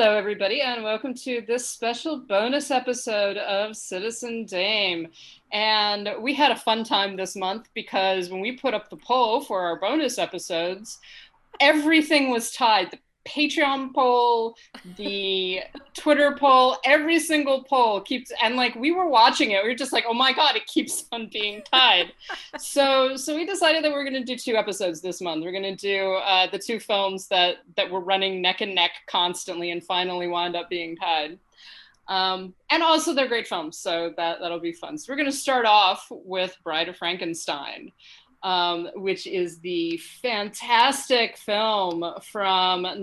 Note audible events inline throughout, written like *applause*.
Hello, everybody, and welcome to this special bonus episode of Citizen Dame. And we had a fun time this month because when we put up the poll for our bonus episodes, everything was tied. The Patreon poll, the Twitter poll, every single poll keeps and like we were watching it, we were just like, oh my god, it keeps *laughs* on being tied. so so we decided that we are gonna do two episodes this month. We're gonna do uh, the two films that that were running neck and neck constantly and finally wound up being tied. Um, and also they're great films, so that that'll be fun. So we're gonna start off with Bride of Frankenstein um, which is the fantastic film from 19,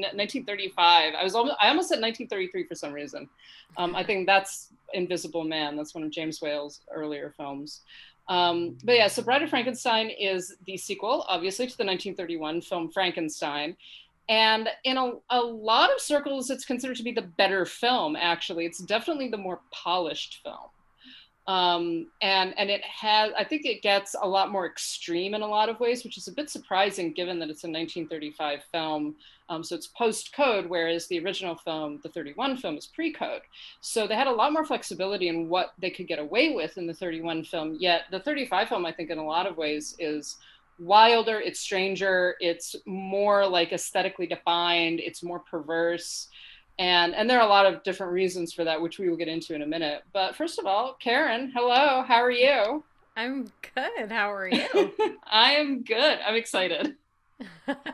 1935. I was almost, I almost said 1933 for some reason. Um, I think that's Invisible Man. That's one of James Whale's earlier films. Um, but yeah, so Bride of Frankenstein is the sequel, obviously, to the 1931 film Frankenstein. And in a, a lot of circles, it's considered to be the better film, actually. It's definitely the more polished film um, and and it has i think it gets a lot more extreme in a lot of ways which is a bit surprising given that it's a 1935 film. Um, so it's post code whereas the original film the 31 film is pre code so they had a lot more flexibility in what they could get away with in the 31 film yet the 35 film i think in a lot of ways is wilder it's stranger it's more like aesthetically defined it's more perverse and and there are a lot of different reasons for that which we will get into in a minute. But first of all karen hello. How are you? I'm good. How are you? *laughs* I am good. I'm excited.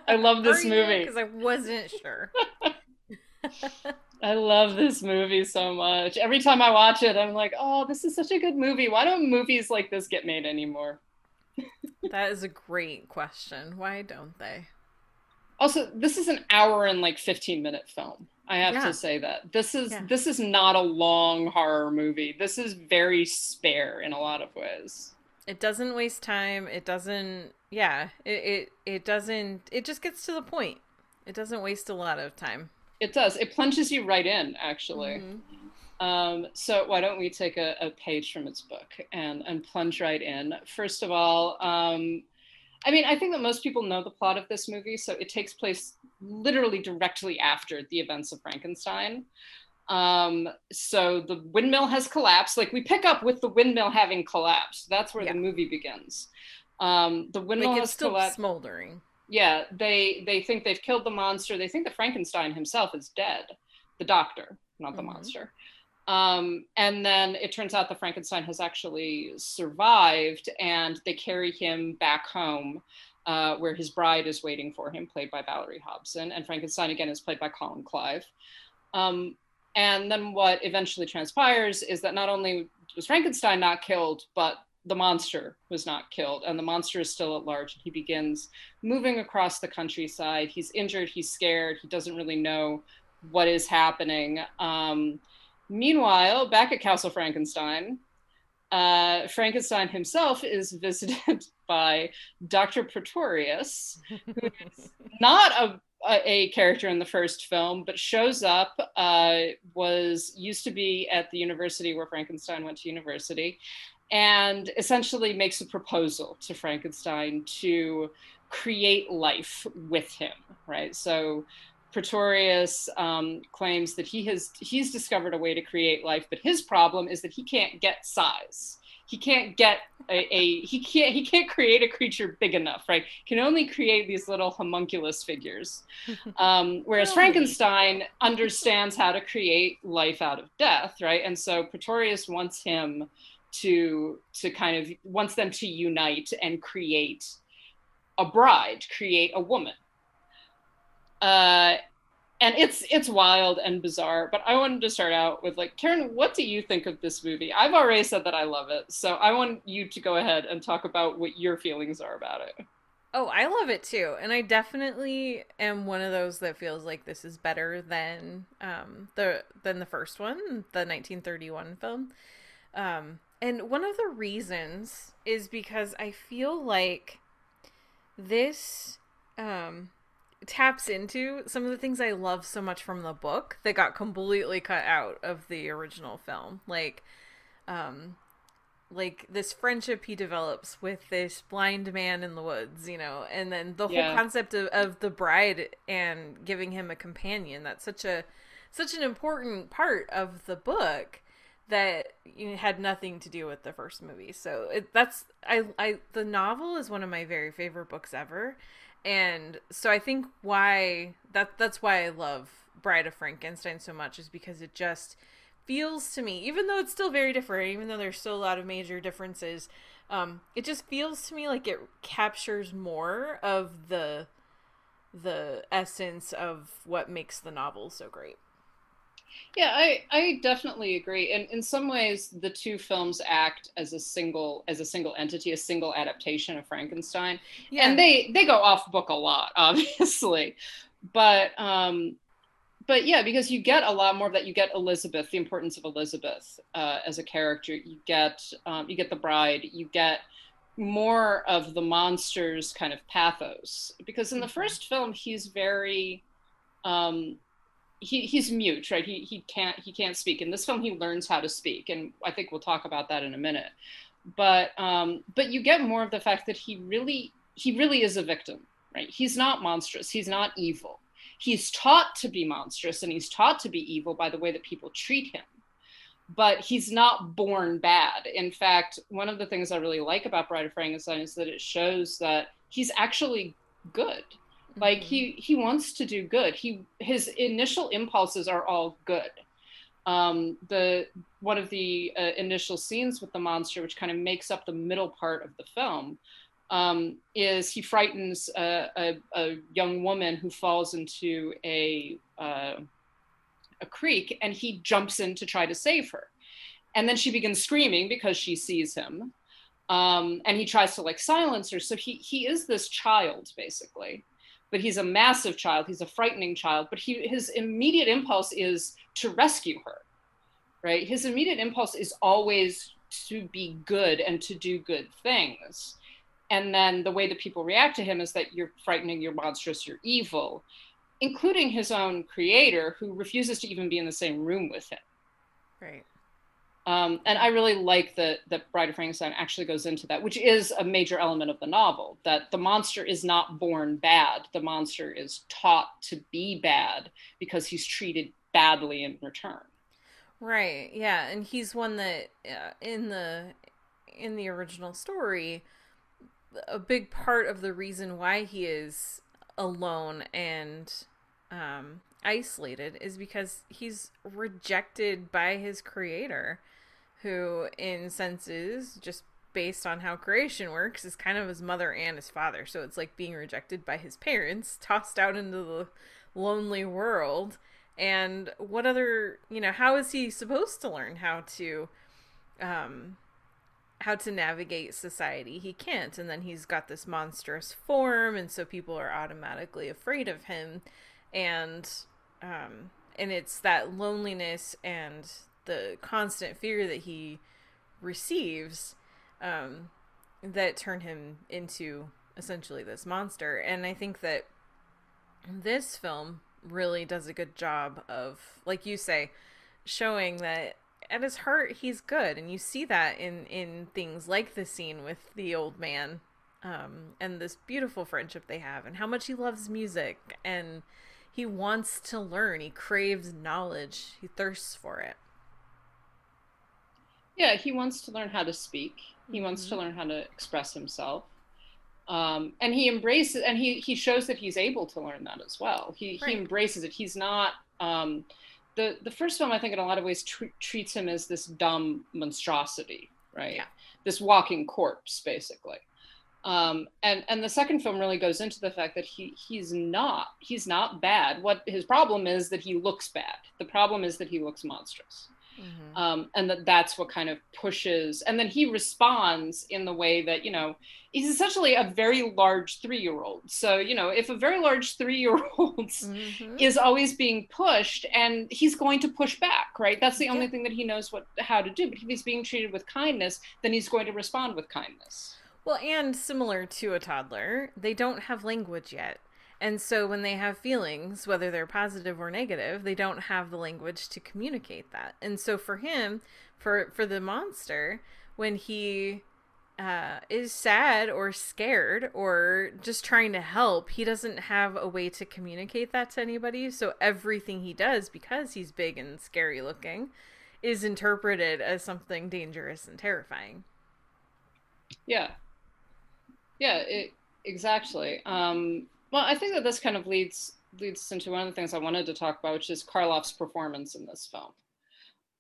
I love *laughs* this movie. Because i wasn't sure. *laughs* I love this movie so much. Every time i watch it i'm like oh this is such a good movie. Why don't movies like this get made anymore? That is a great question. Why don't they? Also this is an hour and like 15 minute film I have yeah. to say that this is yeah. this is not a long horror movie. This is very spare in a lot of ways. It doesn't waste time. It doesn't. Yeah. It it it doesn't. It just gets to the point. It doesn't waste a lot of time. It does. It plunges you right in, actually. Mm-hmm. Um, so why don't we take a, a, page from its book and and plunge right in? First of all, um, I mean, I think that most people know the plot of this movie, so it takes place literally directly after the events of Frankenstein. Um, so the windmill has collapsed. Like we pick up with the windmill having collapsed. That's where yeah. the movie begins. Um, the windmill like it's still collapsed. smoldering. Yeah, they they think they've killed the monster. They think that Frankenstein himself is dead. The doctor, not the mm-hmm. monster. Um, and then it turns out that Frankenstein has actually survived, and they carry him back home, uh, where his bride is waiting for him, played by Valerie Hobson, and Frankenstein again is played by Colin Clive. Um, and then what eventually transpires is that not only was Frankenstein not killed, but the monster was not killed, and the monster is still at large. He begins moving across the countryside. He's injured. He's scared. He doesn't really know what is happening. Um, Meanwhile, back at Castle Frankenstein, uh, Frankenstein himself is visited *laughs* by Dr. Pretorius, who is *laughs* not a, a, character in the first film, but shows up, uh, was used to be at the university where Frankenstein went to university, and essentially makes a proposal to Frankenstein to create life with him, right? So Pretorius um, claims that he has he's discovered a way to create life, but his problem is that he can't get size. He can't get a, a he can't he can't create a creature big enough, right? Can only create these little homunculus figures. *laughs* Um, whereas Frankenstein *laughs* understands how to create life out of death, right? And so Pretorius wants him to to kind of wants them to unite and create a bride, create a woman uh, and it's it's wild and bizarre. But I wanted to start out with like, Karen, what do you think of this movie? I've already said that I love it, so I want you to go ahead and talk about what your feelings are about it. Oh, I love it too. And I definitely am one of those that feels like this is better than um the than the first one, the 1931 film. Um and one of the reasons is because I feel like this um taps into some of the things I love so much from the book that got completely cut out of the original film. Like um like this friendship he develops with this blind man in the woods, you know, and then the yeah. whole concept of, of the bride and giving him a companion. That's such a such an important part of the book that you know, had nothing to do with the first movie. So it, that's I I the novel is one of my very favorite books ever, and so I think why that that's why I love Bride of Frankenstein so much is because it just feels to me, even though it's still very different, even though there's still a lot of major differences, um, it just feels to me like it captures more of the the essence of what makes the novel so great. Yeah, I, I definitely agree. And in some ways, the two films act as a single as a single entity, a single adaptation of Frankenstein. Yeah. And they they go off book a lot, *laughs* obviously. But um, but yeah, because you get a lot more of that. You get Elizabeth, the importance of Elizabeth uh, as a character. You get um, you get the bride. You get more of the monsters kind of pathos because in the mm-hmm. first film he's very um, he, he's mute right? He, he can't he can't speak. In this film he learns how to speak and i think we'll talk about that in a minute. But um, but you get more of the fact that he really he really is a victim right? He's not monstrous. He's not evil. He's taught to be monstrous and he's taught to be evil by the way that people treat him. But he's not born bad. In fact one of the things i really like about bride of frankenstein is that it shows that he's actually good like mm-hmm. he he wants to do good. He his initial impulses are all good. Um the one of the uh, initial scenes with the monster which kind of makes up the middle part of the film um, is he frightens a, a, a, young woman who falls into a uh, a creek, and he jumps in to try to save her, and then she begins screaming because she sees him, um, and he tries to like silence her. So he he is this child basically, but he's a massive child. He's a frightening child, but he his immediate impulse is to rescue her, right? His immediate impulse is always to be good and to do good things and then the way that people react to him is that you're frightening, you're monstrous, you're evil, including his own creator, who refuses to even be in the same room with him. Right. Um, and I really like that that Bride of Frankenstein actually goes into that, which is a major element of the novel. That the monster is not born bad; the monster is taught to be bad because he's treated badly in return. Right. Yeah, and he's one that uh, in the in the original story a big part of the reason why he is alone and um, isolated is because he's rejected by his creator, who, in senses, just based on how creation works, is kind of his mother and his father. So it's like being rejected by his parents, *laughs* tossed out into the lonely world. And what other, you know, how is he supposed to learn how to um, how to navigate society. He can't. And then he's got this monstrous form, and so people are automatically afraid of him. And um and it's that loneliness and the constant fear that he receives um that turn him into essentially this monster. And I think that this film really does a good job of like you say showing that at his heart he's good and you see that in in things like the scene with the old man um, and this beautiful friendship they have and how much he loves music and he wants to learn he craves knowledge he thirsts for it yeah he wants to learn how to speak he mm-hmm. wants to mm-hmm. learn how to express himself um, and he embraces and he he shows that he's able to learn that as well he right. he embraces it he's not um, the the first film, I think, in a lot of ways, tr- treats him as this dumb monstrosity, right? Yeah. This walking corpse, basically. Um, and and the second film really goes into the fact that he he's not he's not bad. What his problem is that he looks bad. The problem is that he looks monstrous. Mm-hmm. Um, and that that's what kind of pushes and then he responds in the way that you know he's essentially a very large three-year-old so you know if a very large three-year-old *laughs* mm-hmm. is always being pushed and he's going to push back right that's the only thing that he knows what how to do but if he's being treated with kindness then he's going to respond with kindness well and similar to a toddler they don't have language yet and so when they have feelings, whether they're positive or negative, they don't have the language to communicate that. And so for him, for for the monster, when he uh, is sad or scared or just trying to help, he doesn't have a way to communicate that to anybody. So everything he does, because he's big and scary looking, is interpreted as something dangerous and terrifying. Yeah. Yeah, it, exactly. Um, well, I think that this kind of leads leads into one of the things I wanted to talk about, which is Karloff's performance in this film.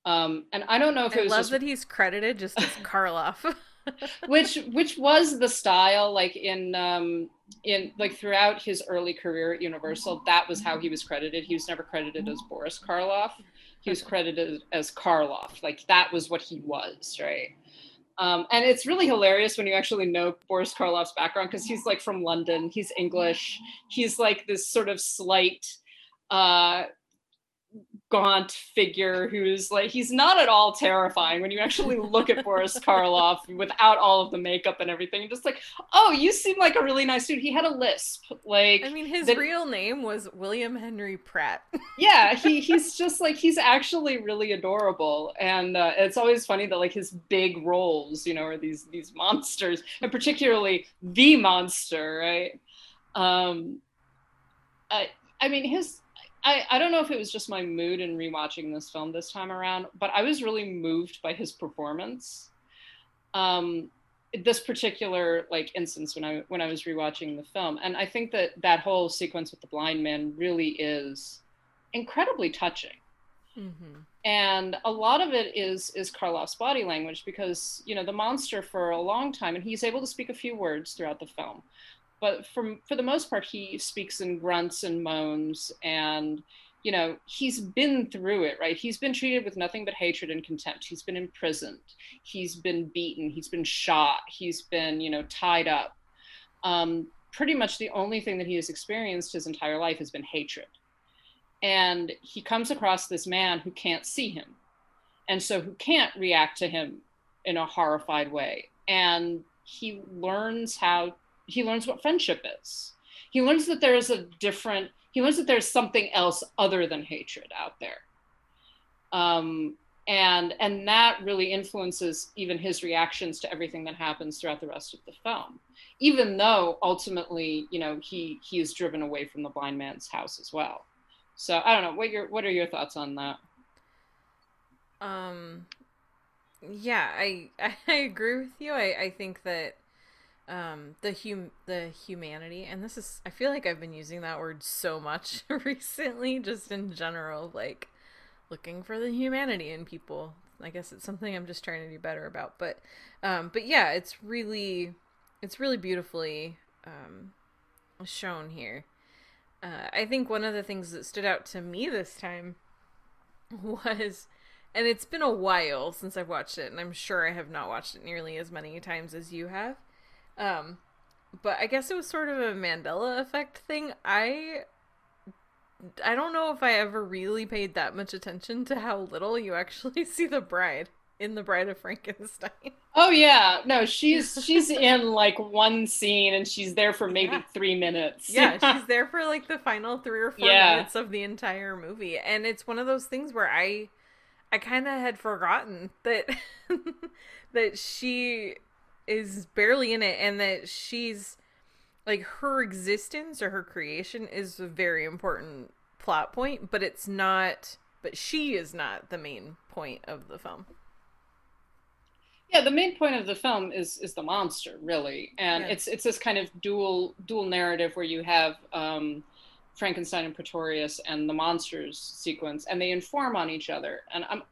Um, and I don't know if I it was love just... that he's credited just as *laughs* Karloff. *laughs* which which was the style like in um in like throughout his early career at Universal, that was how he was credited. He was never credited as Boris Karloff. He was credited as Karloff. Like that was what he was, right? Um, and it's really hilarious when you actually know Boris Karloff's background because he's like from London. He's English. He's like this sort of slight, uh, gaunt figure who's like he's not at all terrifying when you actually *laughs* look at Boris Karloff without all of the makeup and everything. You're just like, oh, you seem like a really nice dude. He had a lisp. Like I mean, his that, real name was William Henry Pratt. *laughs* yeah, he he's just like he's actually really adorable, and uh, it's always funny that like his big roles, you know, are these these monsters, and particularly the monster, right? Um, I I mean his I, I don't know if it was just my mood in rewatching this film this time around, but I was really moved by his performance. Um, this particular like instance when I when I was rewatching the film, and I think that that whole sequence with the blind man really is incredibly touching. Mm-hmm. And a lot of it is is Karloff's body language because you know the monster for a long time, and he's able to speak a few words throughout the film, but from for the most part he speaks in grunts and moans and you know he's been through it right? He's been treated with nothing but hatred and contempt. He's been imprisoned. He's been beaten. He's been shot. He's been you know tied up. Um, pretty much the only thing that he has experienced his entire life has been hatred. And he comes across this man who can't see him and so who can't react to him in a horrified way. And he learns how he learns what friendship is. He learns that there is a different, he learns that there's something else other than hatred out there. Um, and and that really influences even his reactions to everything that happens throughout the rest of the film even though ultimately you know he he is driven away from the blind man's house as well so i don't know what your what are your thoughts on that um yeah i *laughs* i agree with you i i think that um the hum the humanity and this is i feel like i've been using that word so much *laughs* recently just in general like looking for the humanity in people. I guess it's something i'm just trying to do better about but um but yeah it's really it's really beautifully um shown here. Uh, i think one of the things that stood out to me this time *laughs* was and it's been a while since i've watched it and i'm sure i have not watched it nearly as many times as you have um, but I guess it was sort of a Mandela effect thing. I I don't know if I ever really paid that much attention to how little you actually *laughs* see the bride in the Bride of Frankenstein. Oh yeah, no, she's *laughs* she's in like one scene and she's there for maybe yeah. three minutes. yeah, *laughs* she's there for like the final three or four yeah. minutes of the entire movie, and it's one of those things where I I kind of had forgotten that that she is barely in it and that she's like her existence or her creation is a very important plot point, but it's not but she is not the main point of the film. Yeah, the main point of the film is is the monster, really, and it's it's this kind of dual dual narrative where you have um, Frankenstein and Pretorius and the monsters sequence, and they inform on each other. And I'm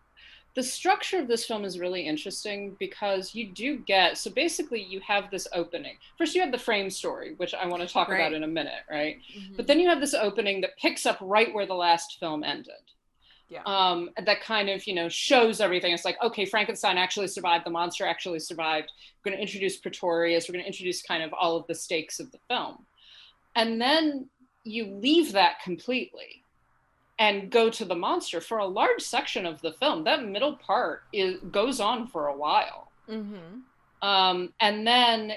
the structure of this film is really interesting because you do get so basically you have this opening first you have the frame story which i want to talk right. about in a minute right mm-hmm. but then you have this opening that picks up right where the last film ended Yeah. Um, that kind of, you know, shows everything. It's like, okay, Frankenstein actually survived, the monster actually survived. We're going to introduce Pretorius, we're going to introduce kind of all of the stakes of the film. And then you leave that completely and go to the monster for a large section of the film. That middle part is goes on for a while. Mm-hmm. Um, and then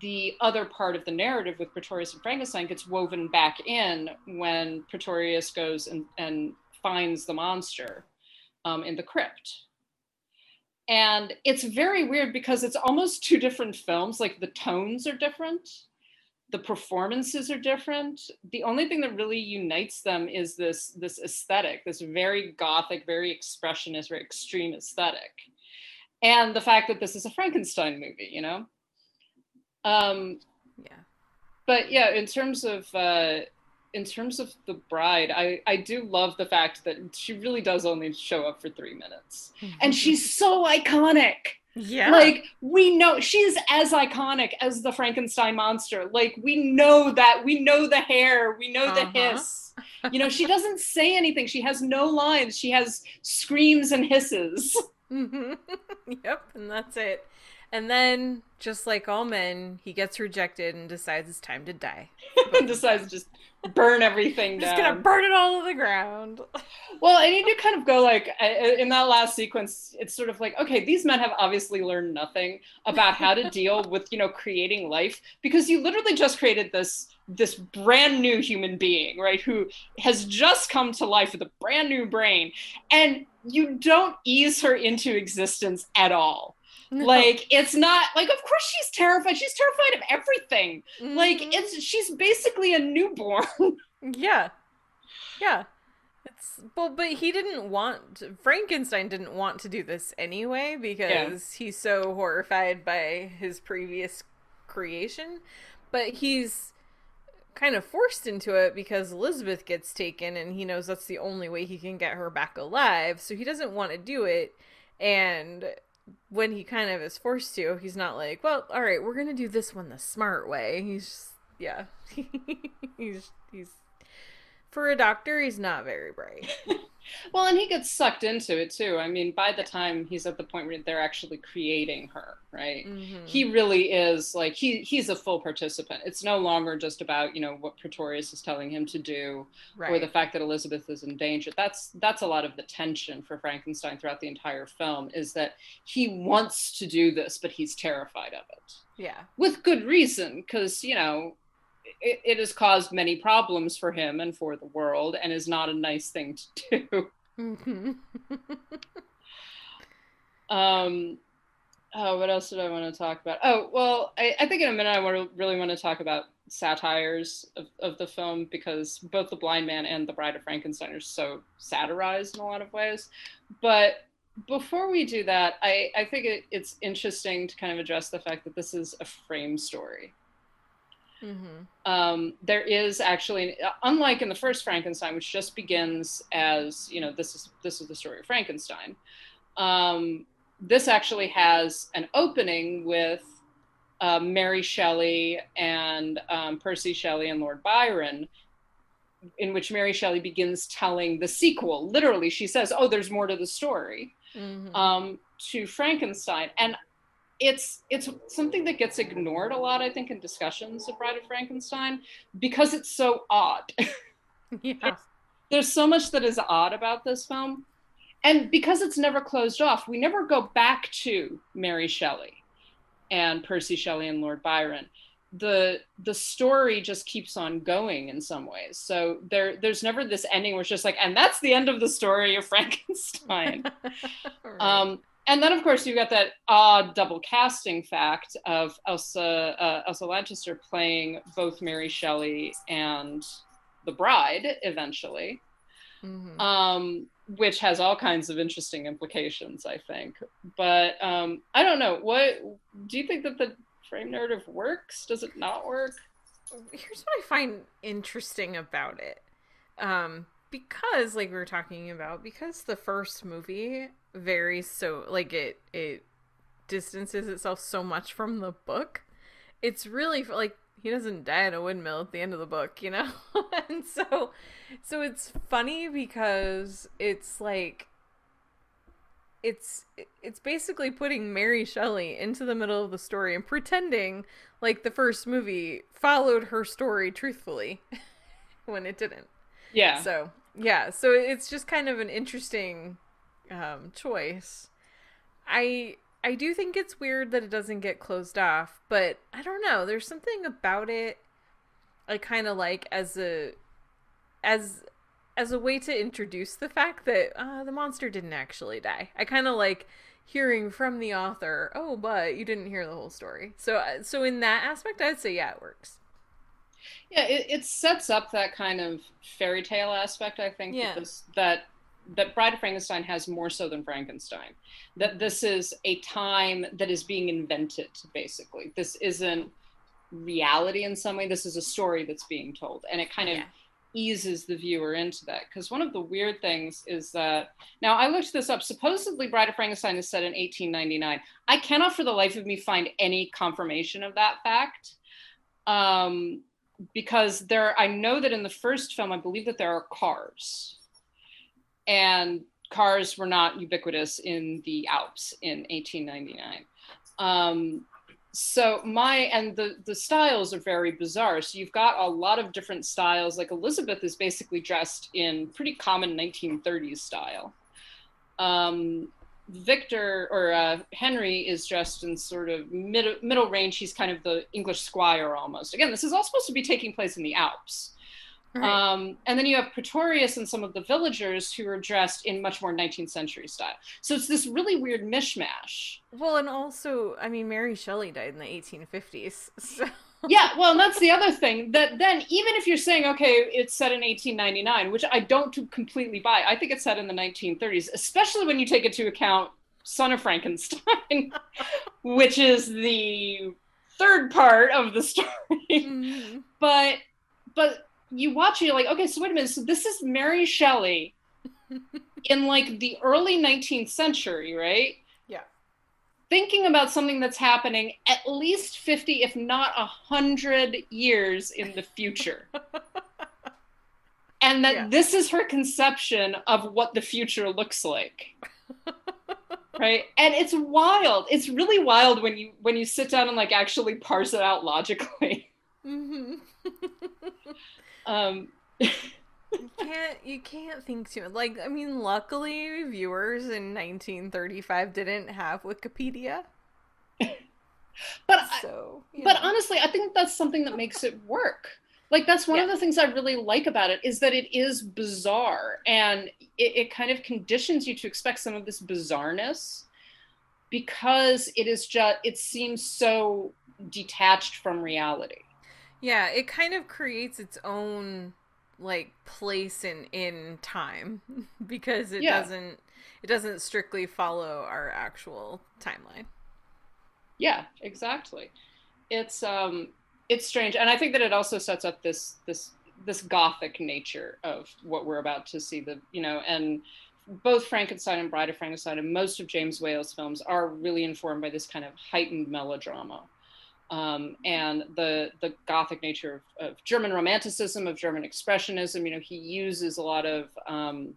the other part of the narrative with Pretorius and Frankenstein gets woven back in when Pretorius goes and, and finds the monster um, in the crypt. And it's very weird because it's almost two different films. Like the tones are different, the performances are different. The only thing that really unites them is this this aesthetic, this very gothic, very expressionist, very extreme aesthetic, and the fact that this is a Frankenstein movie. You know. Um, yeah. But yeah, in terms of uh, in terms of the bride, I, I do love the fact that she really does only show up for three minutes. Mm-hmm. And she's so iconic. Yeah. Like we know she's as iconic as the Frankenstein monster. Like we know that we know the hair, we know uh-huh. the hiss. You know, she doesn't *laughs* say anything. She has no lines. She has screams and hisses. *laughs* Mm-hmm. yep, and that's it. And then, just like all men, he gets rejected and decides it's time to die. *laughs* And decides just burn everything down. Just gonna burn it all to the ground. *laughs* well, I need to kind of go like in that last sequence. It's sort of like okay, these men have obviously learned nothing about how to deal with you know creating life because you literally just created this this brand new human being, right? Who has just come to life with a brand new brain, and you don't ease her into existence at all no. Like it's not like of course she's terrified. She's terrified of everything. Mm-hmm. Like it's she's basically a newborn. *laughs* yeah. Yeah. It's well, but he didn't want Frankenstein didn't want to do this anyway because yeah. he's so horrified by his previous creation. But he's kind of forced into it because Elizabeth gets taken and he knows that's the only way he can get her back alive. So he doesn't want to do it. And when he kind of is forced to, he's not like, well, all right, we're gonna do this one the smart way. He's just, yeah, *laughs* he's he's for a doctor, he's not very bright. *laughs* well, and he gets sucked into it too. I mean, by the time he's at the point where they're actually creating her, right? Mm-hmm. He really is like he he's a full participant. It's no longer just about you know what Pretorius is telling him to do, right. or the fact that Elizabeth is in danger. That's that's a lot of the tension for Frankenstein throughout the entire film. Is that he wants to do this, but he's terrified of it. Yeah, with good reason, because you know it, it, has caused many problems for him and for the world and is not a nice thing to *laughs* do. Mm-hmm. um, oh, what else did I want to talk about? Oh, well, I, I think in a minute I want to really want to talk about satires of, of the film because both The Blind Man and The Bride of Frankenstein are so satirized in a lot of ways. But before we do that, I, I think it, it's interesting to kind of address the fact that this is a frame story. Mm-hmm. Um, there is actually, unlike in the first Frankenstein, which just begins as you know, this is this is the story of Frankenstein. Um, this actually has an opening with uh, Mary Shelley and um, Percy Shelley and Lord Byron, in which Mary Shelley begins telling the sequel. Literally, she says, "Oh, there's more to the story." Mm-hmm. Um, to Frankenstein, and it's it's something that gets ignored a lot, I think, in discussions of Bride of Frankenstein because it's so odd. *laughs* yeah. There's so much that is odd about this film. And because it's never closed off, we never go back to Mary Shelley and Percy Shelley and Lord Byron. The the story just keeps on going in some ways. So there there's never this ending where it's just like, and that's the end of the story of *laughs* Frankenstein. *laughs* right. um, and then of course you've got that odd double casting fact of Elsa uh, Elsa Lanchester playing both Mary Shelley and the bride eventually, mm-hmm. um, which has all kinds of interesting implications, I think. But um, I don't know. What do you think that the frame narrative works? Does it not work? Here's what I find interesting about it. Um, because like we were talking about because the first movie varies so like it it distances itself so much from the book it's really like he doesn't die in a windmill at the end of the book, you know? *laughs* and so so it's funny because it's like it's it's basically putting Mary Shelley into the middle of the story and pretending like the first movie followed her story truthfully *laughs* when it didn't. Yeah. So, yeah, so it's just kind of an interesting um choice. I I do think it's weird that it doesn't get closed off, but I don't know. There's something about it I kind of like as a as as a way to introduce the fact that uh, the monster didn't actually die. I kind of like hearing from the author, "Oh, but you didn't hear the whole story." So uh, so in that aspect, I'd say yeah, it works. Yeah, it, it sets up that kind of fairy tale aspect. I think yeah. that, this, that that Bride of Frankenstein has more so than Frankenstein. That this is a time that is being invented, basically. This isn't reality in some way. This is a story that's being told, and it kind of yeah. eases the viewer into that. Because one of the weird things is that now I looked this up. Supposedly, Bride of Frankenstein is set in 1899. I cannot, for the life of me, find any confirmation of that fact. Um, because there, I know that in the first film, I believe that there are cars and cars were not ubiquitous in the Alps in 1899. Um, so my and the the styles are very bizarre. So you've got a lot of different styles. Like Elizabeth is basically dressed in pretty common 1930s style. Um, Victor or uh, Henry is dressed in sort of mid, middle range. He's kind of the English squire almost. Again, this is all supposed to be taking place in the Alps. Right. Um, and then you have Pretorius and some of the villagers who are dressed in much more 19th century style. So it's this really weird mishmash. Well, and also, I mean, Mary Shelley died in the 1850s. *laughs* So. yeah, well, and that's the other thing that then, even if you're saying, okay, it's set in 1899, which I don't completely buy, I think it's set in the 1930s, especially when you take into account Son of Frankenstein, *laughs* which is the third part of the story. Mm-hmm. But, but you watch it, you're like, okay, so wait a minute. So this is Mary Shelley *laughs* in like the early 19th century, right? Yeah. Thinking about something that's happening at least 50, if not 100 years in the future. *laughs* and that yeah. this is her conception of what the future looks like. *laughs* right and it's wild it's really wild when you when you sit down and like actually parse it out logically mm-hmm. Um, you can't you can't think too like I mean luckily viewers in 1935 didn't have Wikipedia. but so, but know. honestly, I think that's something that makes it work. Like that's one yeah. of the things I really like about it is that it is bizarre and it, it kind of conditions you to expect some of this bizarreness because it is just it seems so detached from reality. Yeah, it kind of creates its own like place in in time *laughs* because it yeah. doesn't it doesn't strictly follow our actual timeline. Yeah, exactly. It's um it's strange and I think that it also sets up this this this gothic nature of what we're about to see the you know and both Frankenstein and Bride of Frankenstein and most of James Whale's films are really informed by this kind of heightened melodrama um, and the the Gothic nature of, of, German Romanticism, of German Expressionism. You know, he uses a lot of um,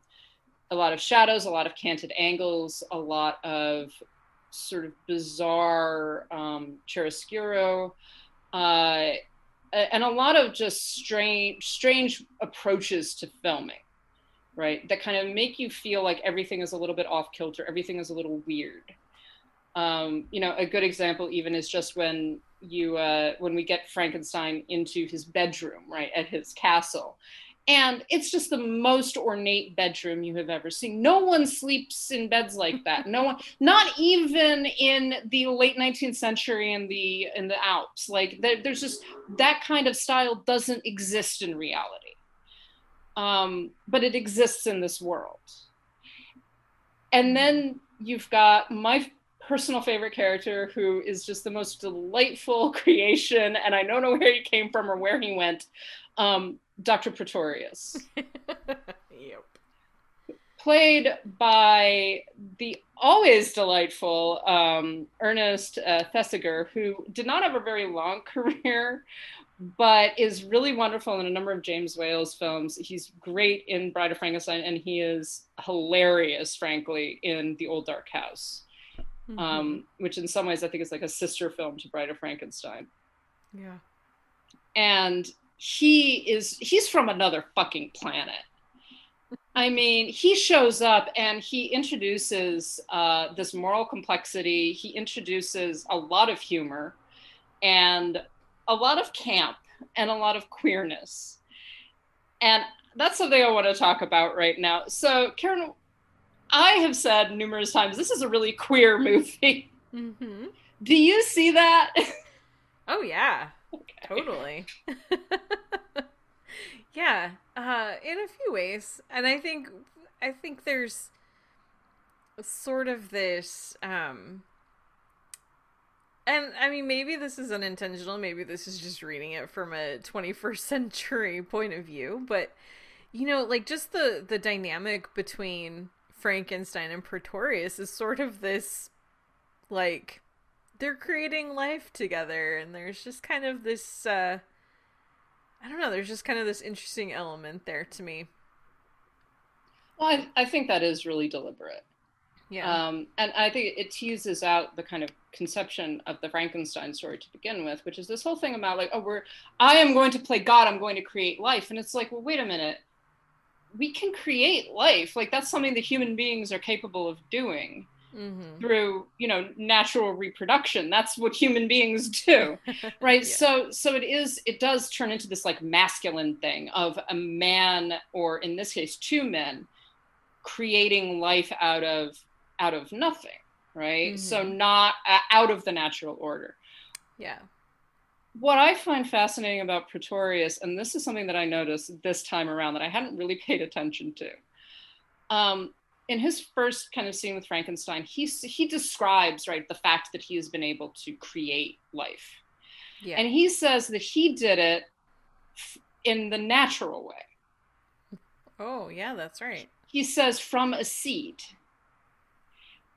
a lot of shadows, a lot of canted angles, a lot of sort of bizarre um, chiaroscuro, uh, and a lot of just strange strange approaches to filming right that kind of make you feel like everything is a little bit off kilter everything is a little weird um, you know a good example even is just when you uh, when we get Frankenstein into his bedroom, right at his castle, and it's just the most ornate bedroom you have ever seen. No one sleeps in beds like that. No one, not even in the late 19th century in the in the Alps. Like there, there's just that kind of style doesn't exist in reality, um, but it exists in this world. And then you've got my personal favorite character who is just the most delightful *laughs* creation, and I don't know where he came from or where he went. Um, Dr. Pretorius. *laughs* yep. Played by the always delightful um, Ernest uh, Thesiger, who did not have a very long *laughs* career, but is really wonderful in a number of James Whale's films. He's great in Bride of Frankenstein, and he is hilarious, frankly, in The Old Dark House, mm-hmm. um, which in some ways I think is like a sister film to Bride of Frankenstein. Yeah. And he is, he's from another fucking planet. I *laughs* mean, he shows up and he introduces uh, this moral complexity. He introduces a lot of humor and a lot of camp and a lot of queerness. And that's something I want to talk about right now. So, Karen, I have said numerous times this is a really queer movie. Mm-hmm. Do you see that? Oh, yeah. Okay. Totally. *laughs* yeah, uh, in a few ways. And I think I think there's sort of this um and I mean, maybe this is unintentional. Maybe this is just reading it from a 21st century point of view. But you know, like just the the dynamic between Frankenstein and Pretorius is sort of this, like, they're creating life together, and there's just kind of this. uh I don't know. There's just kind of this interesting element there to me. Well, I, I think that is really deliberate. Yeah. Um, and I think it teases out the kind of conception of the Frankenstein story to begin with, which is this whole thing about like, oh, we're, I am going to play God, I'm going to create life. And it's like, well, wait a minute. We can create life. Like, that's something that human beings are capable of doing mm-hmm. through, you know, natural reproduction. That's what human beings *laughs* do. *laughs* right. yeah. So, so it is, it does turn into this like masculine thing of a man, or in this case, two men creating life out of out of nothing, right? Mm-hmm. So not uh, out of the natural order. Yeah. What I find fascinating about Pretorius, and this is something that I noticed this time around that I hadn't really *laughs* paid attention to. Um, in his first kind of scene with Frankenstein, he he describes right the fact that he has been able to create life, yeah. and he says that he did it in the natural way. Oh yeah, that's right. He says from a seed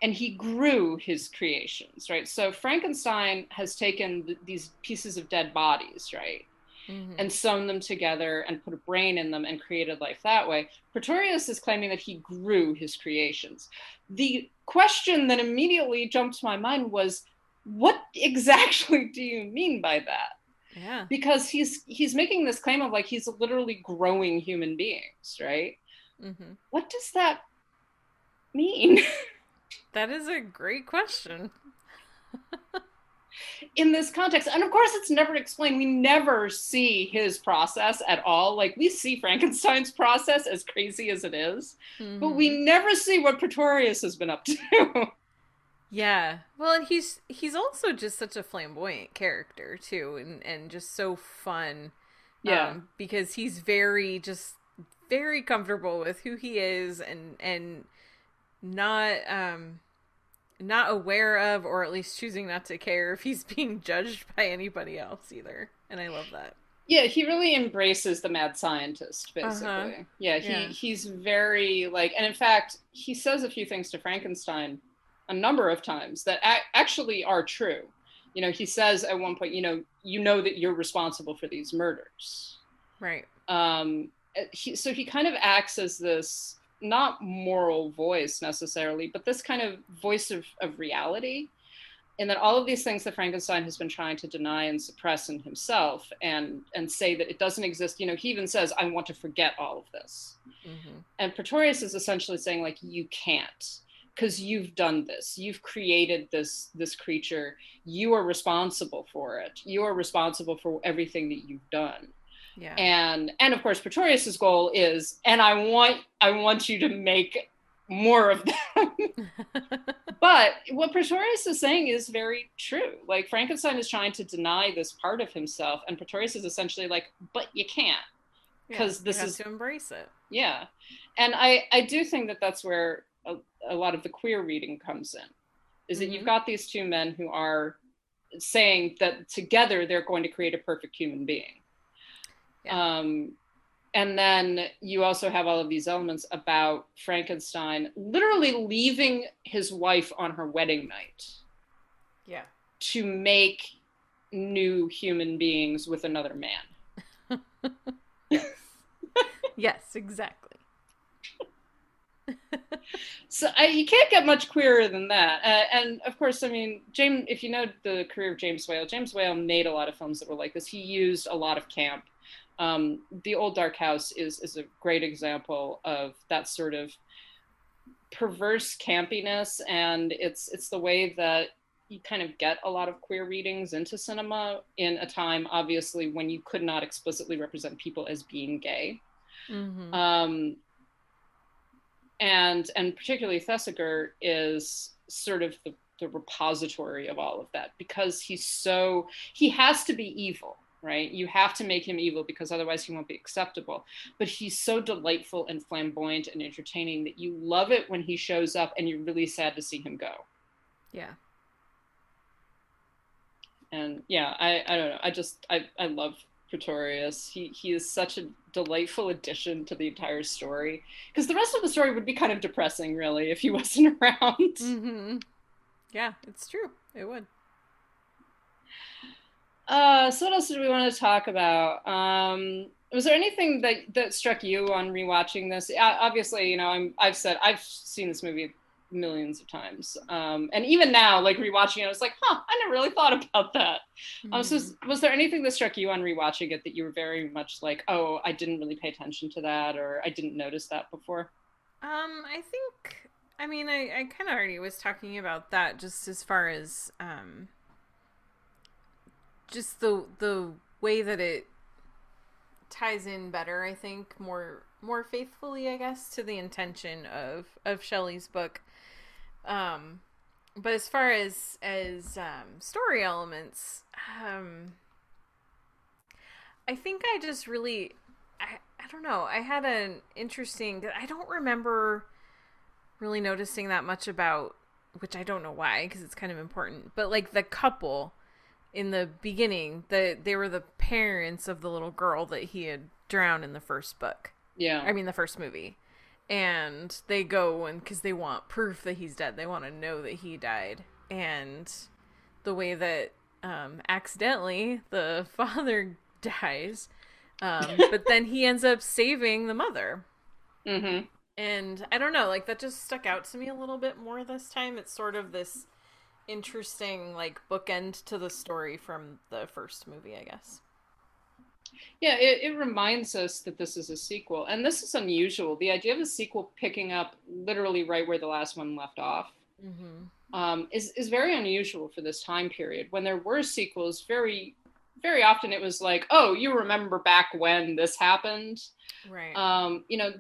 and he grew his creations, right? So Frankenstein has taken th- these pieces of dead bodies, right? Mm-hmm. And sewn them together and put a brain in them and created life that way. Pretorius is claiming that he grew his creations. The question that immediately jumped to my mind was, what exactly *laughs* do you mean by that? Yeah. Because he's he's making this claim of like he's literally growing human beings, right? Mm-hmm. What does that mean? *laughs* That is a great question. in this context. And of course, it's never explained. We never see his process at all. Like, we see Frankenstein's process as crazy as it is, mm-hmm. but we mm-hmm. never see what Pretorius has been up to. *laughs* yeah. Well, and he's he's also just such a flamboyant character too and and just so fun. Yeah. Um, because he's very just very comfortable with who he is and and not um not aware of or at least choosing not to care if he's *laughs* being judged by anybody else either and i love that yeah he really embraces the mad scientist uh-huh. basically uh-huh. yeah he yeah. he's very like and in fact he says a few things to frankenstein a number of times that a- actually are true you know he says at one point you know you know that you're responsible for these murders right um he, so he kind of acts as this not moral voice necessarily, but this kind of voice of, of reality. And that all of these things that Frankenstein has been trying to deny and suppress in himself and and say that it doesn't exist, you know, he even says, I want to forget all of this. Mm-hmm. And Pretorius is essentially saying, like, you can't because you've done this you've created this this creature you are responsible for it you are responsible for everything that you've done yeah. And and of course Pretorius's goal is and I want I want you to make more of them. *laughs* but what Pretorius is saying is very true. Like Frankenstein is trying to deny this part of himself and Pretorius is essentially like but you can't because yeah, this is to embrace it. Yeah. And I I do think that that's where a, a lot of the queer reading comes in. Is mm-hmm. that you've mm-hmm. got these two men who are saying that together they're going to create a perfect human being yeah. Um, and then you also have all of these elements about Frankenstein literally leaving his wife on her wedding night. Yeah. To make new human beings with another man. *laughs* yes, exactly. *laughs* so I, you can't get much queerer than that. Uh, and of course, I mean, James. If you know the career of James Whale, James Whale made a lot of films that were like this. He used a lot of camp. Um, the Old Dark House is is a great example of that sort of perverse campiness, and it's it's the way that you kind of get a lot of queer readings into cinema in a time, obviously, when you could not explicitly represent people as being gay. Mm-hmm. Um, and and particularly Thesiger is sort of the, the repository of all of that because he's so he has to be evil right you have to make him evil because otherwise he won't be acceptable but he's so delightful and flamboyant and entertaining that you love it when he shows up and you're really sad to see him go yeah and yeah i i don't know i just i i love Pretorius. He he is such a delightful addition to the entire story because the rest of the story would be kind of depressing, really, if he *laughs* wasn't around. Mm-hmm. Yeah, it's true. It would. Uh, so what else did we want to talk about? Um, was there anything that that struck you on rewatching this? Obviously, you know, I'm I've said I've seen this movie millions of times. Um, and even now, like rewatching it, I was like, huh, I never really thought about that. Mm-hmm. Um, so was, was, there anything that struck you on rewatching it that you were very much like, oh, I didn't really pay attention to that, or I didn't notice that before? Um, I think, I mean, I, I kind of already was talking about that just as far as, um, just the, the way that it ties in better, I think, more more faithfully, I guess, to the intention of of Shelley's book. Um, but as far as as um, story elements, um, I think I just really, I I don't know. I had an interesting. I don't remember really noticing that much about, which I don't know why, because it's kind of important. But like the couple in the beginning, the they were the parents of the little girl that he had drowned in the first book. Yeah, I mean the first movie. And they go and because they want proof that he's dead. They want to know that he died. And the way that um accidentally the *laughs* father dies um *laughs* but then he ends up saving the mother. Mm-hmm. and i don't know like that just stuck out to me a little bit more this time. It's sort of this interesting like bookend to the story from the first movie i guess yeah, it, it reminds us that this is a sequel. And this is unusual. The idea of a sequel picking up literally right where the last one left off mm-hmm. um, is, is very unusual for this time period. When there were sequels, very, very often it was like, oh, you remember back when this happened. Right. Um, you know,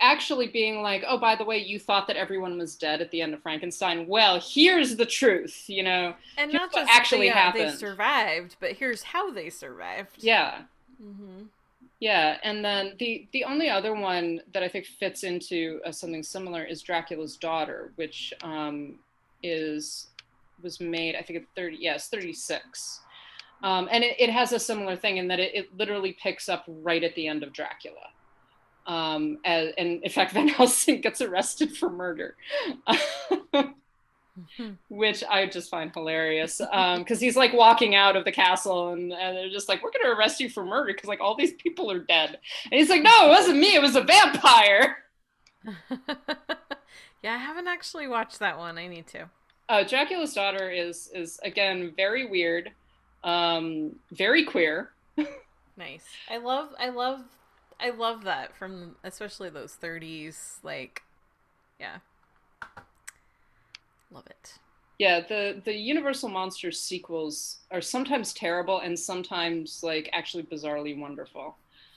actually being like, oh, by the way, you thought that everyone was dead at the end of Frankenstein. Well, here's the truth, you know. And not just actually they, uh, happened. They survived, but here's how they survived. Yeah. Mm-hmm. Yeah, and then the the only other one that I think fits into uh, something similar is Dracula's Daughter, which um, is was made I think at thirty yes thirty six, um, and it, it, has a similar thing in that it, it, literally picks up right at the end of Dracula, um, as, and in fact Van *laughs* Helsing gets arrested for murder. which I just find hilarious because um, he's like walking out of the castle and, and they're just like, "We're going to arrest you for murder because like all these people are dead," and he's like, "No, it wasn't me. It was a vampire." *laughs* yeah, I haven't actually watched that one. I need to. Uh, Dracula's daughter is is again very weird, um, very queer. *laughs* nice. I love. I love. I love that from especially those 30s. Like, yeah. Love it. Yeah, the the Universal Monsters sequels are sometimes terrible and sometimes like actually bizarrely wonderful.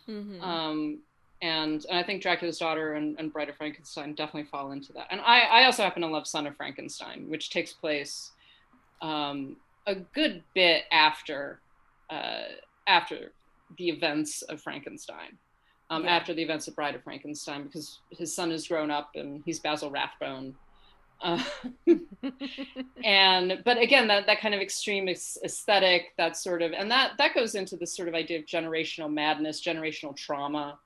Mm-hmm. Um, and, and I think Dracula's Daughter and, and Bride of Frankenstein definitely fall into that. And I, I also happen to love Son of Frankenstein, which takes place um, a good bit after uh, after the events of Frankenstein. Um, yeah. After the events of Bride of Frankenstein, because his son has grown up and he's Basil Rathbone, uh, *laughs* and but again that that kind of extreme aesthetic that sort of and that that goes into this sort of idea of generational madness generational trauma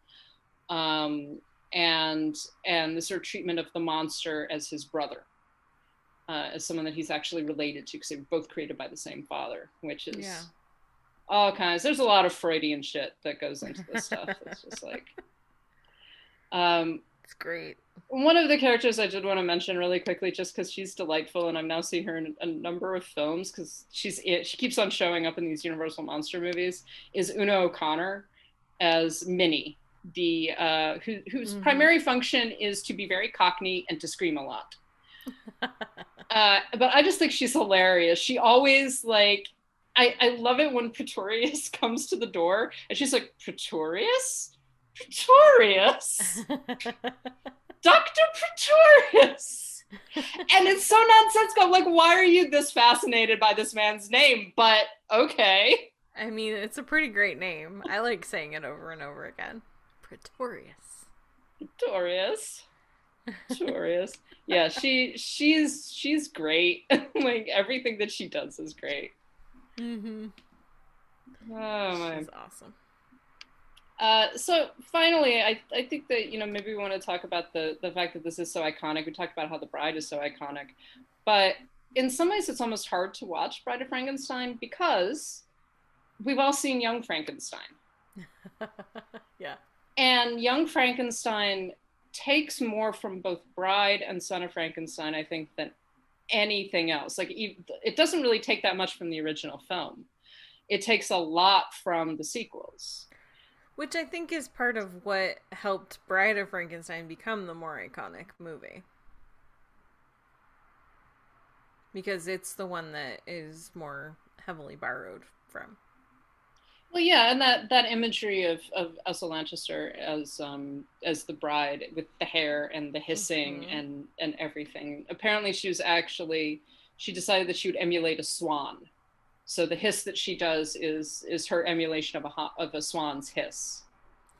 um, and and the sort of treatment of the monster as his brother uh, as someone that he's actually related to because they were both created by the same father which is yeah. All kinds. There's a lot of Freudian shit that goes into this stuff. It's just *laughs* like, um, it's great. One of the characters I did want to mention really quickly, just because she's delightful, and I'm now seeing her in a number of films because she's it. She keeps on showing up in these Universal monster movies. Is Una O'Connor as Minnie, the uh, who, whose mm-hmm. primary function is to be very cockney and to scream a lot. *laughs* uh, but I just think she's hilarious. She always like I, I love it when Pretorius *laughs* comes to the door and she's like, Pretorius? Pretorius? *laughs* Dr. Pretorius. and it's so nonsensical. Like, why are you this fascinated by this man's name? But okay. I mean, it's a pretty great name. I like saying it over and over again. Pretorius. Pretorius. *laughs* Pretorius. yeah, she she's she's great. like everything that she does is great. Mm-hmm. Oh my. She's awesome. Uh, so finally, I, I think that you know maybe we want to talk about the the fact that this is so iconic. We talked about how the Bride is so iconic, but in some ways it's almost hard to watch Bride of Frankenstein because we've all seen Young Frankenstein. *laughs* yeah. And Young Frankenstein takes more from both Bride and Son of Frankenstein, I think, than anything else. Like it doesn't really take that much from the original film. It takes a lot from the sequels. Which I think is part of what helped Bride of Frankenstein become the more iconic movie. Because it's the one that is more heavily borrowed from. Well, yeah, and that that imagery of of Elsa Lanchester as um as the bride with the hair and the hissing mm-hmm. and and everything. Apparently, she was actually she decided that she would emulate a swan so the hiss that she does is is her emulation of a of a swan's hiss.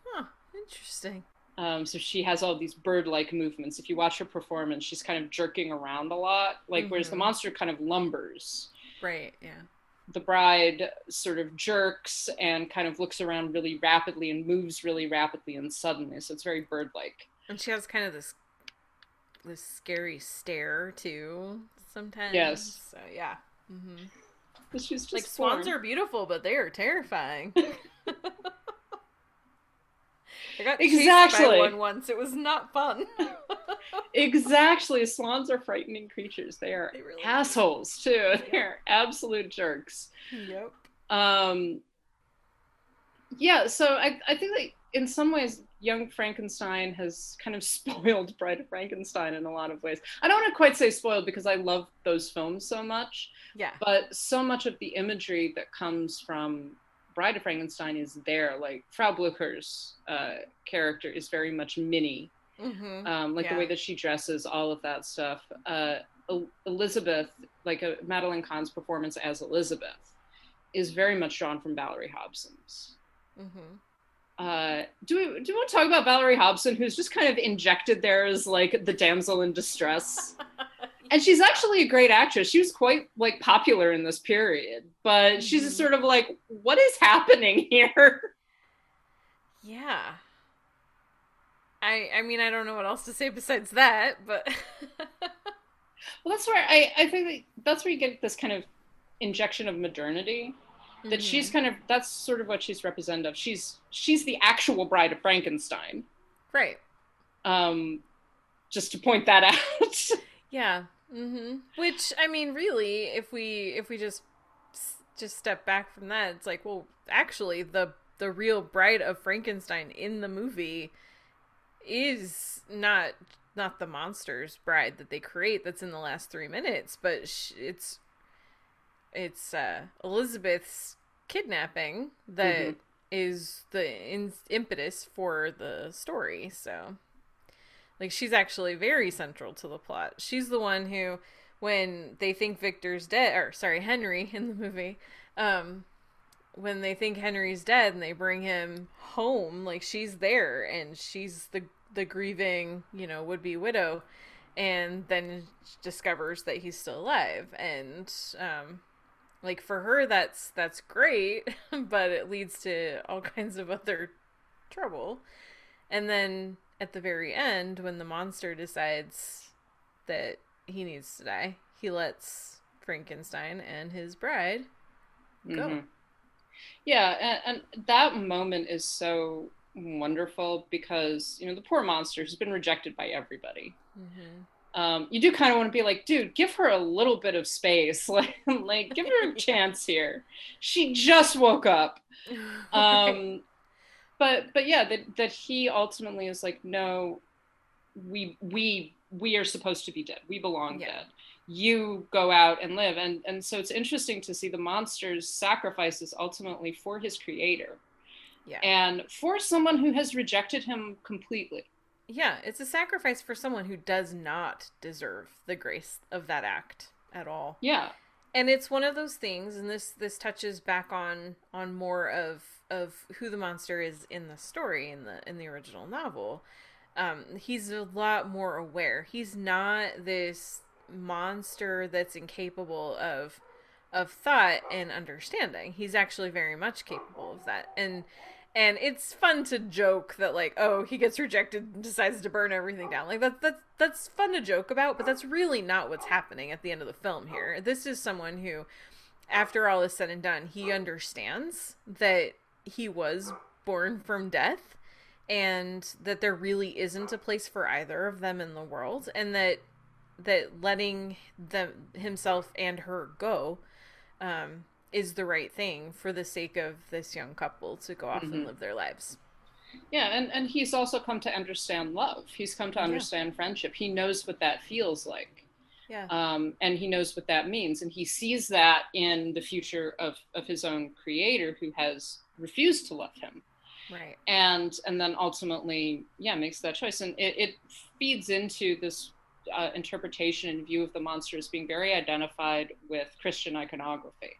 Huh, interesting. Um, so she has all these bird-like movements. If you watch her performance, she's kind of jerking around a lot, like mm-hmm. whereas the mm-hmm. monster kind of lumbers. Right. Yeah. The bride sort of jerks and kind of looks around really rapidly and moves really rapidly and suddenly. So it's very bird-like. And she has kind of this this scary stare too sometimes. Yes. So yeah. Mm-hmm. She's just like swans are beautiful, but they are terrifying. *laughs* I got exactly by one once. It was not fun. *laughs* exactly, swans are frightening creatures. They are they really assholes are. too. *laughs* They're absolute jerks. Yep. Um. Yeah, so I I think that in some ways, Young Frankenstein has kind of *laughs* spoiled Bride of Frankenstein in a lot of ways. I don't want to quite say spoiled because I love those films so much. Yeah. But so much of the imagery that comes from Bride of Frankenstein is there. Like Frau Blucher's uh, character is very much Minnie. Mm-hmm. Um, like yeah. the way that she dresses, all of that stuff. Uh, Elizabeth, like a, Madeline Kahn's performance as Elizabeth, is very much drawn from Valerie Hobson's. Mm-hmm. Uh, do we do we want to talk about Valerie Hobson, who's just kind of injected there as like the damsel in distress? *laughs* and she's actually a great actress. She was quite like popular in this period, but mm-hmm. she's sort of like, what is happening *laughs* here? Yeah. I I mean I don't know what else to say besides that, but *laughs* well, that's where I I think that's where you get this kind of injection of modernity that mm-hmm. she's kind of that's sort of what she's representative of. She's she's the actual bride of Frankenstein. Right. Um just to point that *laughs* out. yeah. Mm-hmm. Which I mean really if we if we just just step back from that it's like well actually the the real bride of Frankenstein in the movie is not not the monster's bride that they create that's in the last 3 minutes but sh- it's it's uh, Elizabeth's kidnapping that mm-hmm. is the in- impetus for the story. So, like, she's actually very central to the plot. She's the one who, when they think Victor's dead, or sorry, Henry in the movie, um, when they think Henry's dead and they bring him home, like she's there and she's the the grieving, you know, would be widow, and then discovers that he's still alive. And um like for her that's that's great *laughs* but it leads to all *laughs* kinds of other trouble. And then at the very end when the monster decides that he needs to die he lets frankenstein and his bride go. Mm-hmm. Yeah, and, and that moment is so wonderful because you know the poor monster has been rejected by everybody. Mm-hmm um, you do kind of want to be like, dude, give her a little bit of space, *laughs* like, like give her a *laughs* chance here. She just woke up. *laughs* Um, but but yeah, that that he ultimately is like, no, we we we are supposed to be dead. We belong yeah. dead. You go out and live, and and so it's interesting to see the monster's sacrifices ultimately for his creator, yeah, and for someone who has rejected him completely. Yeah, it's a sacrifice for someone who does not deserve the grace of that act at all. Yeah. And it's one of those things and this this touches back on on more of of who the monster is in the story in the in the original novel. Um he's a lot more aware. He's not this monster that's incapable of of thought and understanding. He's actually very much capable of that. And and it's fun to joke that like oh he gets rejected and decides to burn everything down like that, that that's fun to joke about but that's really not what's happening at the end of the film here this is someone who after all is said and done he understands that he was born from death and that there really isn't a place for either of them in the world and that that letting them himself and her go um is the right thing for the sake of this young couple to go off mm-hmm. and live their lives. Yeah, and, and he's also come to understand love. He's come to understand yeah. friendship. He knows what that feels like. Yeah. Um, and he knows what that means. And he sees that in the future of, of his own creator who has refused to love him. Right. And and then ultimately, yeah, makes that choice. And it, it feeds into this uh, interpretation and view of the monster as being very identified with Christian iconography.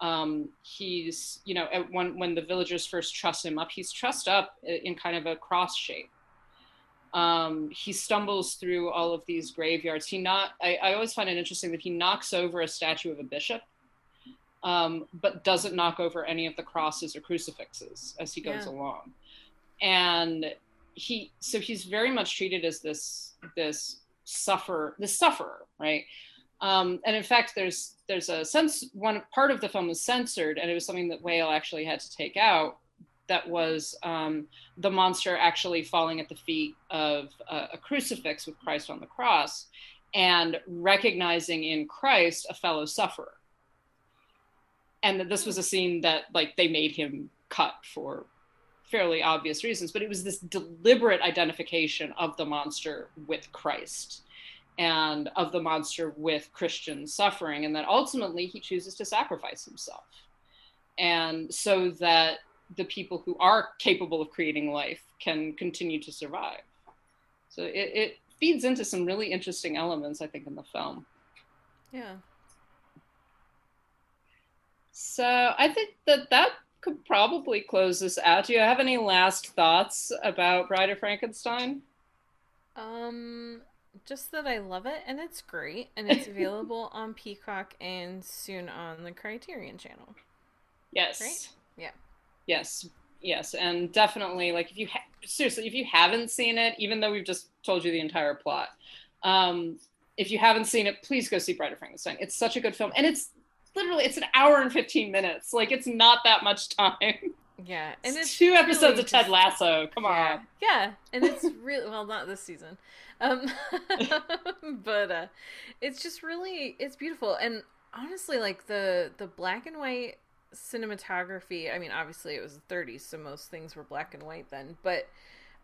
Um, he's you know when when the villagers first truss him up he's trussed up in kind of a cross shape. Um, he stumbles through all of these graveyards. He not I, I, always find it interesting that he knocks over a statue of a bishop um, but doesn't knock over any of the crosses or crucifixes as he goes yeah. along. And he so he's very much treated as this this suffer the sufferer right um, and in fact, there's there's a sense one part of the film was censored, and it was something that Whale actually had to take out. That was um, the monster actually falling at the feet of a, a crucifix with Christ on the cross, and recognizing in Christ a fellow sufferer. And that this was a scene that like they made him cut for fairly obvious reasons, but it was this deliberate identification of the monster with Christ and of the monster with Christian suffering, and that ultimately he chooses to sacrifice himself. And so that the people who are capable of creating life can continue to survive. So it, it feeds into some really interesting elements, I think, in the film. Yeah. So I think that that could probably close this out. Do you have any last thoughts about Bride of Frankenstein? Um, just that I love it and it's great and it's *laughs* available on Peacock and soon on the Criterion channel. Yes. Right? Yeah. Yes. Yes, and definitely like if you ha- seriously if you haven't seen it, even though we've just told you the entire plot, um, if you haven't seen it, please go see Bride of Frankenstein. It's such a good film, and it's literally it's an hour and fifteen minutes. Like it's not that much time. Yeah, and it's, it's two episodes really of Ted Lasso. Come yeah, on. Yeah, and it's *laughs* really well not this season, um, *laughs* but uh, it's just really it's beautiful and honestly like the the black and white cinematography. I mean, obviously it was the 30s, so most things were black and white then, but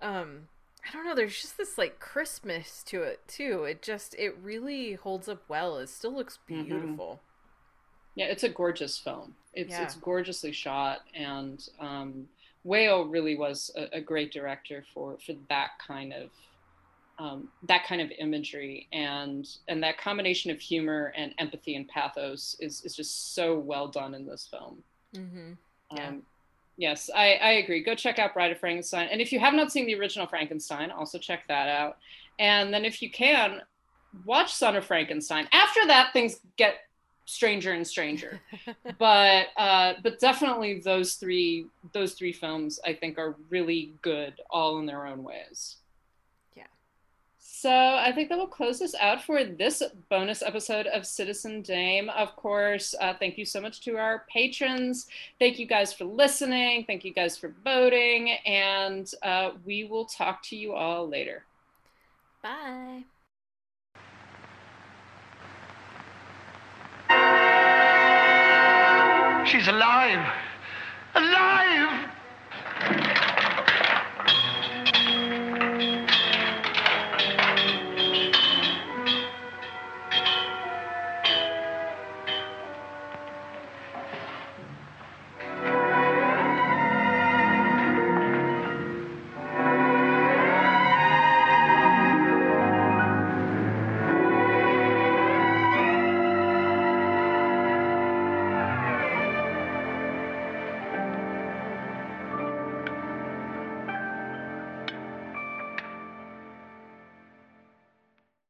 um, I don't know. There's just this like Christmas to it too. It just it really holds up well. It still looks mm-hmm. beautiful. Mm-hmm. Yeah, it's a gorgeous film. It's yeah. it's gorgeously shot, and um, Whale really was a, a, great director for for that kind of um, that kind of imagery, and and that combination of humor and empathy and pathos is is just so well done in this film. Mm-hmm. Yeah. Um, yes, I, I agree. Go check out Bride of Frankenstein, and if you have not seen the original Frankenstein, also check that out. And then if you can, watch Son of Frankenstein. After that, things get stranger and stranger *laughs* but uh but definitely those three those three films i think are really good all in their own ways yeah so I think that will close us out for this bonus episode of Citizen Dame. Of course, uh, thank you so much to our patrons. Thank you guys for listening. Thank you guys for voting. And uh, we will talk to you all later. Bye. she's alive. Alive!